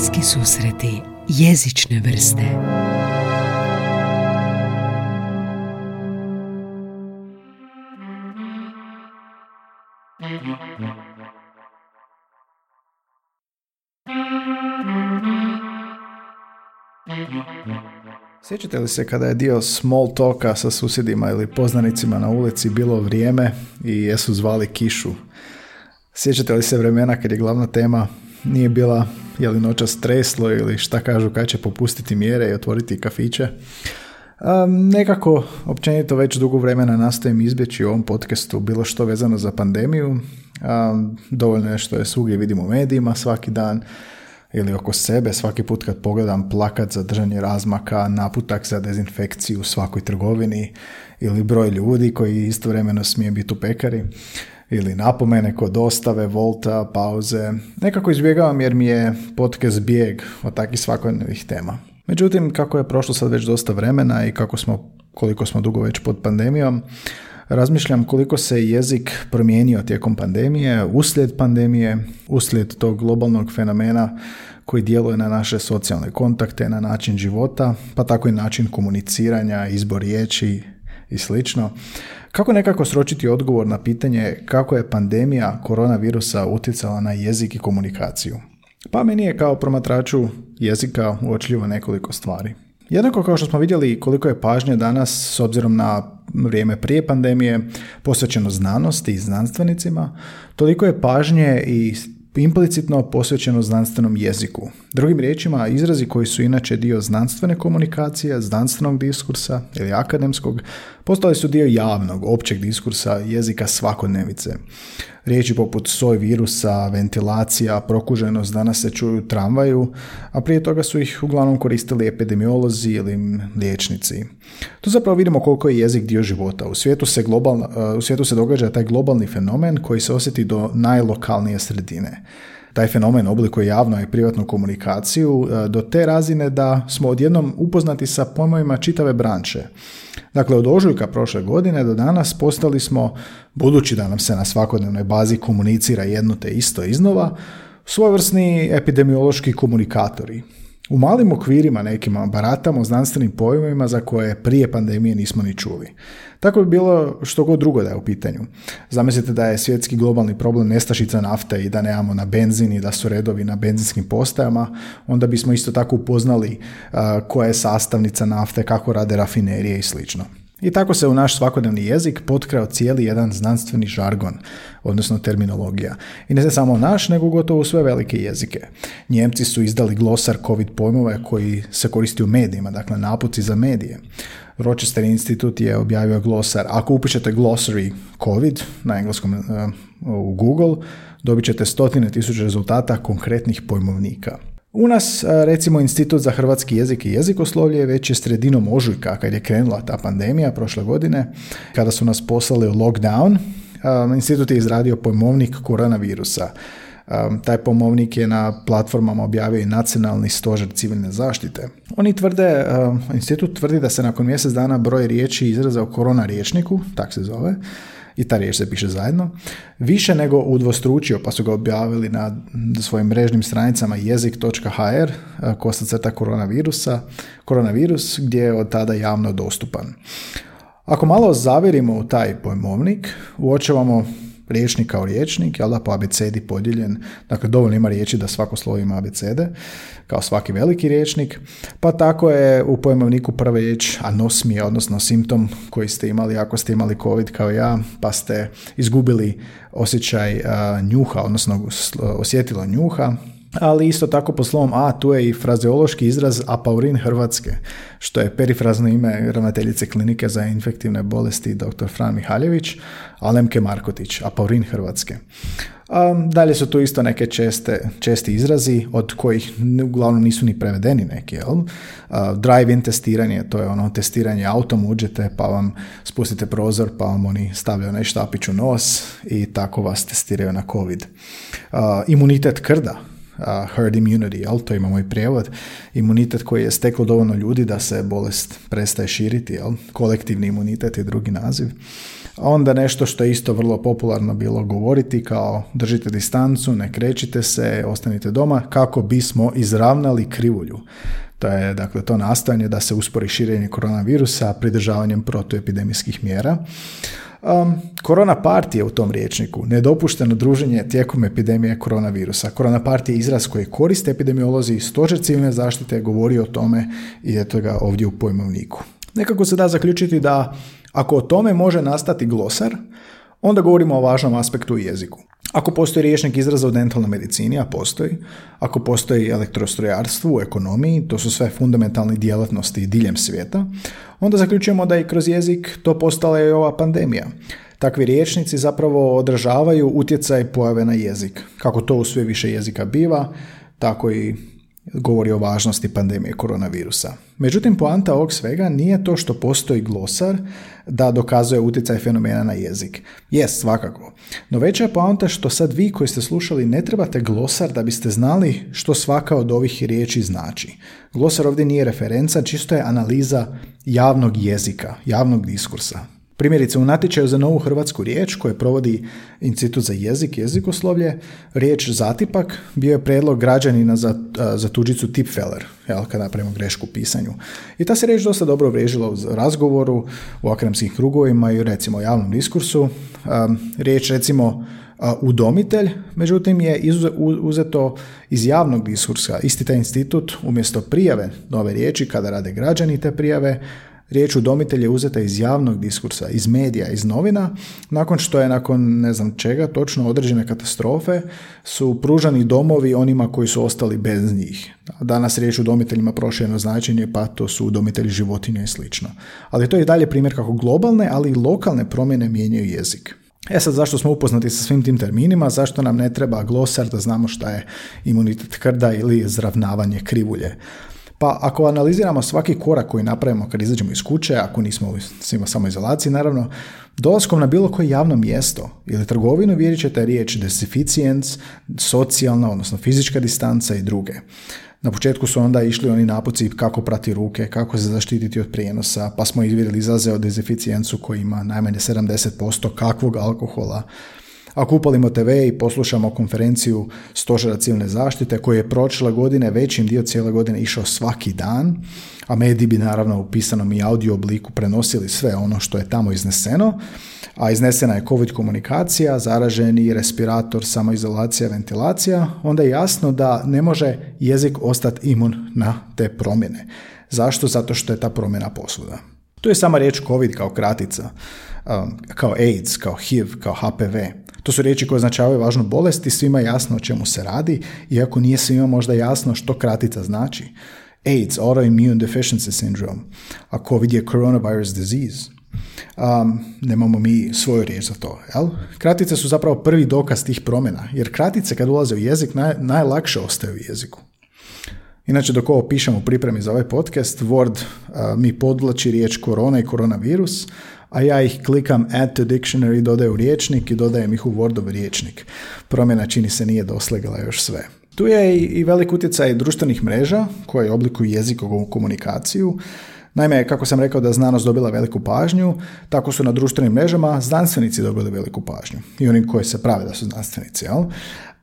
Bliski susreti jezične vrste Sjećate li se kada je dio small talka sa susjedima ili poznanicima na ulici bilo vrijeme i jesu zvali kišu? Sjećate li se vremena kad je glavna tema nije bila je li noća streslo ili šta kažu kad će popustiti mjere i otvoriti kafiće? nekako, općenito već dugo vremena nastojim izbjeći u ovom podcastu bilo što vezano za pandemiju. dovoljno je što je svugdje vidimo u medijima svaki dan ili oko sebe svaki put kad pogledam plakat za držanje razmaka, naputak za dezinfekciju u svakoj trgovini ili broj ljudi koji istovremeno smije biti u pekari ili napomene kod dostave, volta, pauze. Nekako izbjegavam jer mi je podcast bijeg od takvih svakodnevnih tema. Međutim, kako je prošlo sad već dosta vremena i kako smo, koliko smo dugo već pod pandemijom, razmišljam koliko se jezik promijenio tijekom pandemije, uslijed pandemije, uslijed tog globalnog fenomena koji djeluje na naše socijalne kontakte, na način života, pa tako i način komuniciranja, izbor riječi i slično. Kako nekako sročiti odgovor na pitanje kako je pandemija koronavirusa utjecala na jezik i komunikaciju? Pa meni je kao promatraču jezika uočljivo nekoliko stvari. Jednako kao što smo vidjeli koliko je pažnje danas s obzirom na vrijeme prije pandemije posvećeno znanosti i znanstvenicima, toliko je pažnje i implicitno posvećeno znanstvenom jeziku. Drugim riječima, izrazi koji su inače dio znanstvene komunikacije, znanstvenog diskursa ili akademskog, postali su dio javnog, općeg diskursa jezika svakodnevice. Riječi poput soj virusa, ventilacija, prokuženost danas se čuju tramvaju, a prije toga su ih uglavnom koristili epidemiolozi ili liječnici. Tu zapravo vidimo koliko je jezik dio života. U svijetu se, globalno, u svijetu se događa taj globalni fenomen koji se osjeti do najlokalnije sredine taj fenomen oblikuje javnu i privatnu komunikaciju e, do te razine da smo odjednom upoznati sa pojmovima čitave branče. Dakle, od ožujka prošle godine do danas postali smo, budući da nam se na svakodnevnoj bazi komunicira jedno te isto iznova, svojevrsni epidemiološki komunikatori. U malim okvirima nekima baratamo znanstvenim pojmovima za koje prije pandemije nismo ni čuli. Tako bi bilo što god drugo da je u pitanju. Zamislite da je svjetski globalni problem nestašica nafte i da nemamo na benzin i da su redovi na benzinskim postajama, onda bismo isto tako upoznali koja je sastavnica nafte, kako rade rafinerije i slično. I tako se u naš svakodnevni jezik potkrao cijeli jedan znanstveni žargon, odnosno terminologija. I ne samo naš, nego gotovo sve velike jezike. Njemci su izdali glosar COVID pojmova koji se koristi u medijima, dakle napuci za medije. Rochester institut je objavio glosar. Ako upišete glossary COVID na engleskom uh, u Google, dobit ćete stotine tisuća rezultata konkretnih pojmovnika. U nas, recimo, Institut za hrvatski jezik i jezikoslovlje već je sredinom ožujka, kad je krenula ta pandemija prošle godine, kada su nas poslali u lockdown, institut je izradio pojmovnik koronavirusa. Taj pojmovnik je na platformama objavio i nacionalni stožer civilne zaštite. Oni tvrde, institut tvrdi da se nakon mjesec dana broj riječi izraza u korona riječniku, tak se zove, i ta riječ se piše zajedno, više nego udvostručio, pa su ga objavili na svojim mrežnim stranicama jezik.hr, kosa crta koronavirusa, koronavirus, gdje je od tada javno dostupan. Ako malo zavirimo u taj pojmovnik, uočavamo riječnik kao riječnik, jel da, po abecedi podijeljen, dakle dovoljno ima riječi da svako slovo ima abecede, kao svaki veliki riječnik, pa tako je u pojmovniku prva riječ anosmija, odnosno simptom koji ste imali ako ste imali covid kao ja, pa ste izgubili osjećaj njuha, odnosno osjetilo njuha, ali isto tako po slovom A tu je i frazeološki izraz apaurin Hrvatske, što je perifrazno ime ravnateljice klinike za infektivne bolesti dr. Fran Mihaljević, Alemke Markotić, apaurin Hrvatske. dalje su tu isto neke česte, česti izrazi, od kojih uglavnom nisu ni prevedeni neki. Jel? drive-in testiranje, to je ono testiranje autom, uđete pa vam spustite prozor pa vam oni stavljaju onaj štapić u nos i tako vas testiraju na COVID. imunitet krda, herd immunity, jel? to imamo i prijevod, imunitet koji je steklo dovoljno ljudi da se bolest prestaje širiti, jel? kolektivni imunitet je drugi naziv. onda nešto što je isto vrlo popularno bilo govoriti kao držite distancu, ne krećite se, ostanite doma, kako bismo izravnali krivulju. To je dakle to nastojanje da se uspori širenje koronavirusa pridržavanjem protuepidemijskih mjera. Um, korona part je u tom riječniku, nedopušteno druženje tijekom epidemije koronavirusa. Korona part je izraz koji koriste epidemiolozi i stožer civilne zaštite govori o tome i eto ga ovdje u pojmovniku. Nekako se da zaključiti da ako o tome može nastati glosar, onda govorimo o važnom aspektu u jeziku. Ako postoji riječnik izraza u dentalnoj medicini, a postoji, ako postoji elektrostrojarstvo u ekonomiji, to su sve fundamentalne djelatnosti diljem svijeta, onda zaključujemo da i kroz jezik to postala i ova pandemija. Takvi riječnici zapravo odražavaju utjecaj pojave na jezik. Kako to u sve više jezika biva, tako i govori o važnosti pandemije koronavirusa. Međutim, poanta ovog svega nije to što postoji glosar da dokazuje utjecaj fenomena na jezik. Jest, svakako. No veća je poanta što sad vi koji ste slušali ne trebate glosar da biste znali što svaka od ovih riječi znači. Glosar ovdje nije referenca, čisto je analiza javnog jezika, javnog diskursa. Primjerice, u natječaju za novu hrvatsku riječ koje provodi Institut za jezik i jezikoslovlje, riječ zatipak bio je predlog građanina za, za tuđicu tipfeler, jel, kada napravimo grešku u pisanju. I ta se riječ dosta dobro uvriježila u razgovoru, u akademskim krugovima i recimo u javnom diskursu. Riječ recimo udomitelj, međutim je uzeto iz javnog diskursa. Isti taj institut umjesto prijave nove riječi kada rade građani te prijave, Riječ udomitelj je uzeta iz javnog diskursa, iz medija, iz novina, nakon što je nakon ne znam čega, točno određene katastrofe, su pružani domovi onima koji su ostali bez njih. Danas riječ udomiteljima prošljeno značenje, pa to su udomitelji životinja i slično. Ali to je i dalje primjer kako globalne, ali i lokalne promjene mijenjaju jezik. E sad, zašto smo upoznati sa svim tim terminima, zašto nam ne treba glosar da znamo šta je imunitet krda ili zravnavanje krivulje. Pa ako analiziramo svaki korak koji napravimo kad izađemo iz kuće, ako nismo u samoizolaciji, naravno, dolaskom na bilo koje javno mjesto ili trgovinu vidjet ćete riječ desificijenc, socijalna, odnosno fizička distanca i druge. Na početku su onda išli oni napuci kako prati ruke, kako se zaštititi od prijenosa, pa smo izvjerili izlaze o dezificijencu koji ima najmanje 70% kakvog alkohola, ako upalimo TV i poslušamo konferenciju Stožera civilne zaštite koji je prošle godine, većim dio cijele godine išao svaki dan, a mediji bi naravno u pisanom i audio obliku prenosili sve ono što je tamo izneseno, a iznesena je COVID komunikacija, zaraženi respirator, samoizolacija, ventilacija, onda je jasno da ne može jezik ostati imun na te promjene. Zašto? Zato što je ta promjena posvuda. Tu je sama riječ COVID kao kratica, um, kao AIDS, kao HIV, kao HPV. To su riječi koje označavaju važnu bolest i svima jasno o čemu se radi, iako nije svima možda jasno što kratica znači. AIDS, autoimmune deficiency syndrome, a COVID je coronavirus disease. Um, nemamo mi svoju riječ za to. Jel? Kratice su zapravo prvi dokaz tih promjena, jer kratice kad ulaze u jezik naj, najlakše ostaju u jeziku. Inače, dok ovo pišemo u pripremi za ovaj podcast, Word uh, mi podlači riječ korona i koronavirus, a ja ih klikam add to dictionary, dodaju riječnik i dodajem ih u Wordov riječnik. Promjena čini se nije doslegala još sve. Tu je i velik utjecaj društvenih mreža koje oblikuju jezikovu komunikaciju. Naime, kako sam rekao da znanost dobila veliku pažnju, tako su na društvenim mrežama znanstvenici dobili veliku pažnju. I oni koji se prave da su znanstvenici. Jel?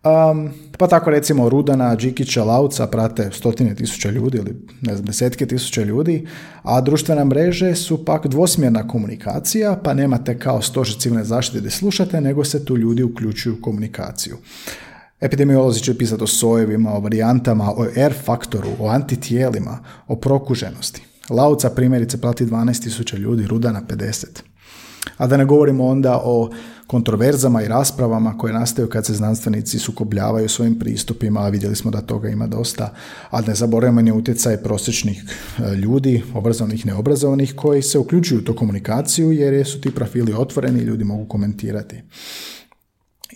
Um, pa tako recimo Rudana, Đikića, Lauca prate stotine tisuća ljudi ili ne znam, desetke tisuća ljudi, a društvene mreže su pak dvosmjerna komunikacija, pa nemate kao stožer civilne zaštite da slušate, nego se tu ljudi uključuju u komunikaciju. Epidemiolozi će pisati o sojevima, o varijantama, o R faktoru, o antitijelima, o prokuženosti. Lauca primjerice plati 12.000 ljudi, Rudana 50. A da ne govorimo onda o kontroverzama i raspravama koje nastaju kad se znanstvenici sukobljavaju svojim pristupima, a vidjeli smo da toga ima dosta, a ne zaboravimo ni utjecaj prosječnih e, ljudi, obrazovanih i neobrazovanih, koji se uključuju u tu komunikaciju jer su ti profili otvoreni i ljudi mogu komentirati.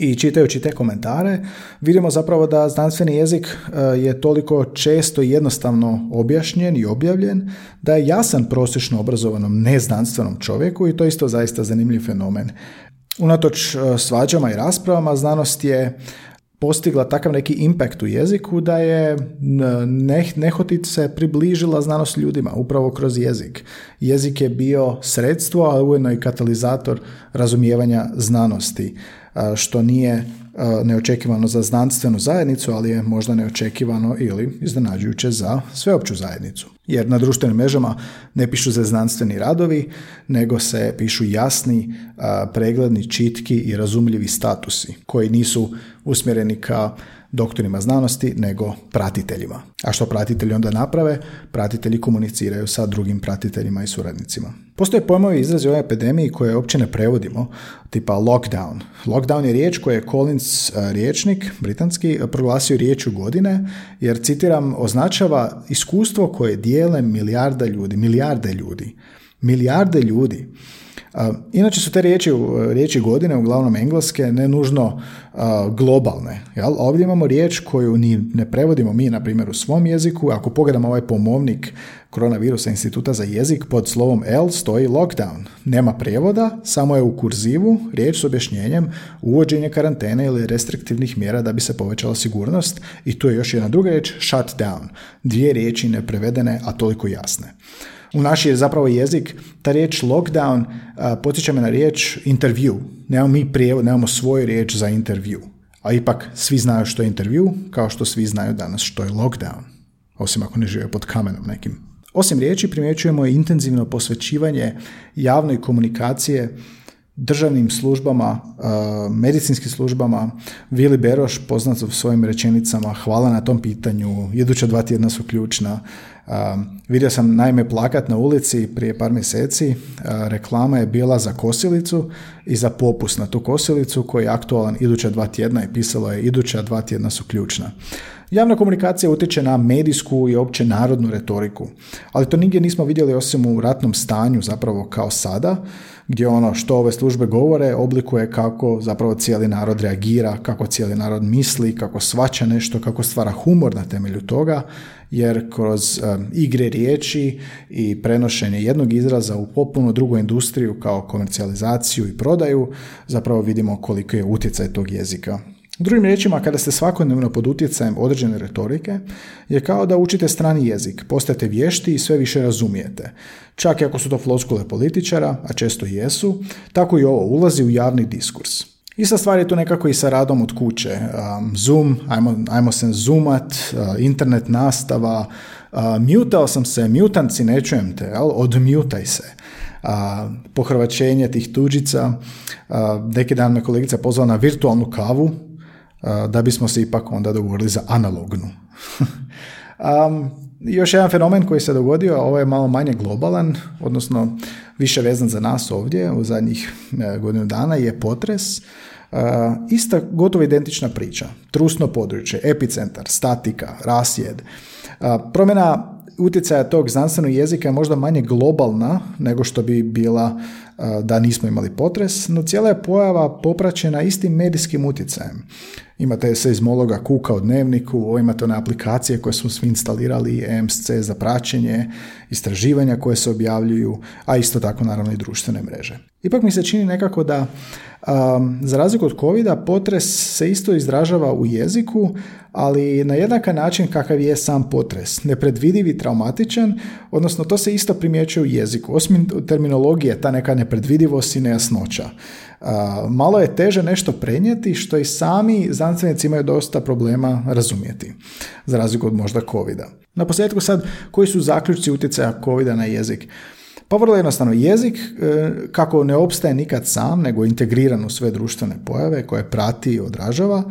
I čitajući te komentare vidimo zapravo da znanstveni jezik e, je toliko često jednostavno objašnjen i objavljen da je jasan prosječno obrazovanom neznanstvenom čovjeku i to isto zaista zanimljiv fenomen. Unatoč e, svađama i raspravama, znanost je postigla takav neki impact u jeziku da je nehotice približila znanost ljudima upravo kroz jezik. Jezik je bio sredstvo, a ujedno i katalizator razumijevanja znanosti, što nije neočekivano za znanstvenu zajednicu, ali je možda neočekivano ili iznenađujuće za sveopću zajednicu. Jer na društvenim mrežama ne pišu se znanstveni radovi, nego se pišu jasni, pregledni, čitki i razumljivi statusi koji nisu usmjereni ka doktorima znanosti, nego pratiteljima. A što pratitelji onda naprave? Pratitelji komuniciraju sa drugim pratiteljima i suradnicima. Postoje pojmovi izrazi o epidemiji koje uopće ne prevodimo, tipa lockdown. Lockdown je riječ koju je Collins riječnik, britanski, proglasio riječu godine, jer, citiram, označava iskustvo koje dijele milijarda ljudi, milijarde ljudi. Milijarde ljudi. Inače su te riječi, riječi godine, uglavnom engleske, ne nužno globalne. Jel? Ovdje imamo riječ koju ni ne prevodimo mi, na primjer, u svom jeziku. Ako pogledamo ovaj pomovnik koronavirusa instituta za jezik, pod slovom L stoji lockdown. Nema prijevoda, samo je u kurzivu riječ s objašnjenjem uvođenje karantene ili restriktivnih mjera da bi se povećala sigurnost. I tu je još jedna druga riječ, shutdown. Dvije riječi neprevedene, a toliko jasne. U naš je zapravo jezik, ta riječ lockdown podsjeća me na riječ intervju. Nemamo mi prijevod, nemamo svoju riječ za intervju. A ipak svi znaju što je intervju, kao što svi znaju danas što je lockdown. Osim ako ne žive pod kamenom nekim. Osim riječi primjećujemo i intenzivno posvećivanje javnoj komunikacije državnim službama, medicinskim službama. Vili Beroš, poznat u svojim rečenicama, hvala na tom pitanju, iduća dva tjedna su ključna. Vidio sam naime plakat na ulici prije par mjeseci, reklama je bila za kosilicu i za popust na tu kosilicu koji je aktualan iduća dva tjedna i pisalo je iduća dva tjedna su ključna. Javna komunikacija utječe na medijsku i opće narodnu retoriku, ali to nigdje nismo vidjeli osim u ratnom stanju zapravo kao sada, gdje ono što ove službe govore oblikuje kako zapravo cijeli narod reagira, kako cijeli narod misli, kako svača nešto, kako stvara humor na temelju toga, jer kroz igre riječi i prenošenje jednog izraza u potpuno drugu industriju kao komercijalizaciju i prodaju, zapravo vidimo koliko je utjecaj tog jezika Drugim riječima, kada ste svakodnevno pod utjecajem određene retorike, je kao da učite strani jezik, postajete vješti i sve više razumijete. Čak i ako su to floskule političara, a često jesu, tako i ovo ulazi u javni diskurs. Ista stvar je tu nekako i sa radom od kuće. Um, Zoom, ajmo, ajmo se zoomat, uh, internet nastava, uh, mutao sam se, mutanci, ne čujem te, jel? odmutaj se. Uh, pohrvačenje tih tuđica. Neki dan me kolegica pozvala na virtualnu kavu, da bismo se ipak onda dogovorili za analognu. um, još jedan fenomen koji se dogodio, a ovo je malo manje globalan, odnosno više vezan za nas ovdje u zadnjih e, godinu dana, je potres. Uh, ista gotovo identična priča. Trusno područje, epicentar, statika, rasjed. Uh, promjena utjecaja tog znanstvenog jezika je možda manje globalna nego što bi bila da nismo imali potres, no cijela je pojava popraćena istim medijskim utjecajem. Imate seizmologa Kuka u dnevniku, imate one aplikacije koje smo svi instalirali, EMSC za praćenje, istraživanja koje se objavljuju, a isto tako naravno i društvene mreže. Ipak mi se čini nekako da Um, za razliku od covid potres se isto izražava u jeziku, ali na jednaka način kakav je sam potres. Nepredvidiv i traumatičan, odnosno to se isto primjećuje u jeziku. Osim terminologije, ta neka nepredvidivost i nejasnoća. malo je teže nešto prenijeti što i sami znanstvenici imaju dosta problema razumjeti, za razliku od možda covid Na posljedku sad, koji su zaključci utjecaja covid na jezik? Pa vrlo jednostavno, jezik e, kako ne opstaje nikad sam, nego integriran u sve društvene pojave koje prati i odražava,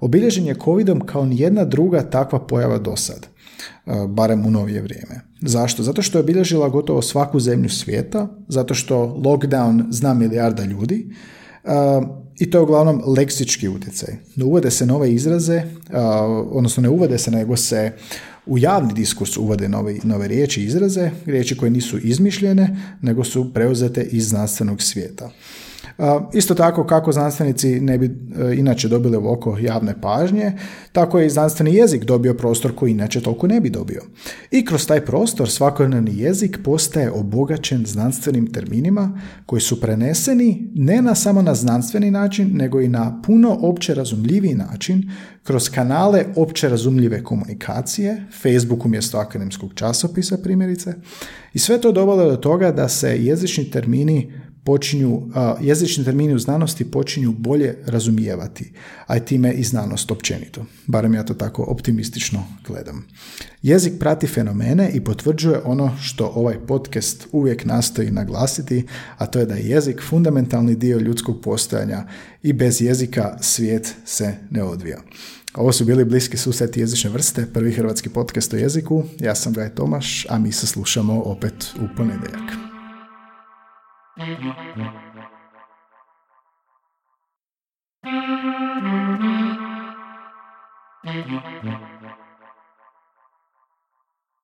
obilježen je covidom kao nijedna druga takva pojava do sad, barem u novije vrijeme. Zašto? Zato što je obilježila gotovo svaku zemlju svijeta, zato što lockdown zna milijarda ljudi, e, i to je uglavnom leksički utjecaj. uvode se nove izraze, odnosno ne uvode se, nego se u javni diskurs uvode nove, nove riječi i izraze, riječi koje nisu izmišljene, nego su preuzete iz znanstvenog svijeta. Isto tako kako znanstvenici ne bi e, inače dobili ovako javne pažnje, tako je i znanstveni jezik dobio prostor koji inače toliko ne bi dobio. I kroz taj prostor svakodnevni jezik postaje obogaćen znanstvenim terminima koji su preneseni ne na samo na znanstveni način, nego i na puno opće razumljiviji način kroz kanale opće razumljive komunikacije, Facebook umjesto akademskog časopisa primjerice, i sve to dovelo do toga da se jezični termini počinju, jezični termini u znanosti počinju bolje razumijevati, a time i znanost općenito. Barem ja to tako optimistično gledam. Jezik prati fenomene i potvrđuje ono što ovaj podcast uvijek nastoji naglasiti, a to je da je jezik fundamentalni dio ljudskog postojanja i bez jezika svijet se ne odvija. Ovo su bili bliski susreti jezične vrste, prvi hrvatski podcast o jeziku. Ja sam Gaj Tomaš, a mi se slušamo opet u ponedjeljak. Thank you.